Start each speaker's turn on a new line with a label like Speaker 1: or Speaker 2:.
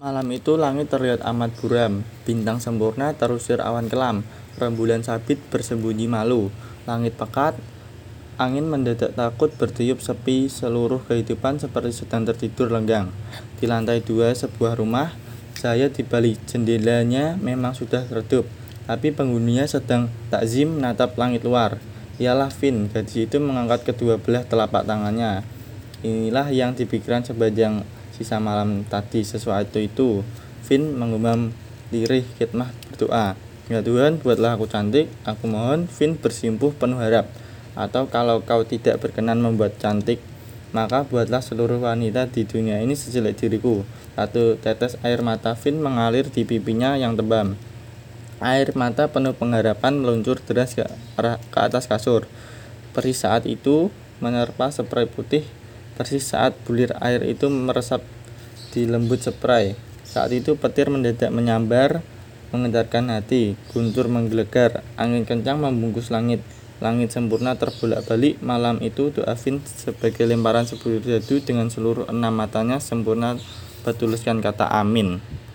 Speaker 1: Malam itu langit terlihat amat buram, bintang sempurna terusir awan kelam, rembulan sabit bersembunyi malu, langit pekat, angin mendadak takut bertiup sepi seluruh kehidupan seperti sedang tertidur lenggang. Di lantai dua sebuah rumah, cahaya di balik jendelanya memang sudah redup, tapi penghuninya sedang takzim menatap langit luar. Ialah Vin, gadis itu mengangkat kedua belah telapak tangannya. Inilah yang dipikirkan sepanjang sisa malam tadi sesuatu itu. Vin menggumam lirih khidmah berdoa. Ya Tuhan, buatlah aku cantik. Aku mohon, Vin bersimpuh penuh harap. Atau kalau kau tidak berkenan membuat cantik, maka buatlah seluruh wanita di dunia ini sejelek diriku. Satu tetes air mata Vin mengalir di pipinya yang tebam. Air mata penuh pengharapan meluncur deras ke, arah, ke atas kasur. Persis saat itu menerpa spray putih Persis saat bulir air itu meresap di lembut spray. Saat itu petir mendadak menyambar, mengedarkan hati. Guntur menggelegar, angin kencang membungkus langit. Langit sempurna terbolak-balik. Malam itu doa Vin sebagai lemparan sebuah jadu dengan seluruh enam matanya sempurna bertuliskan kata amin.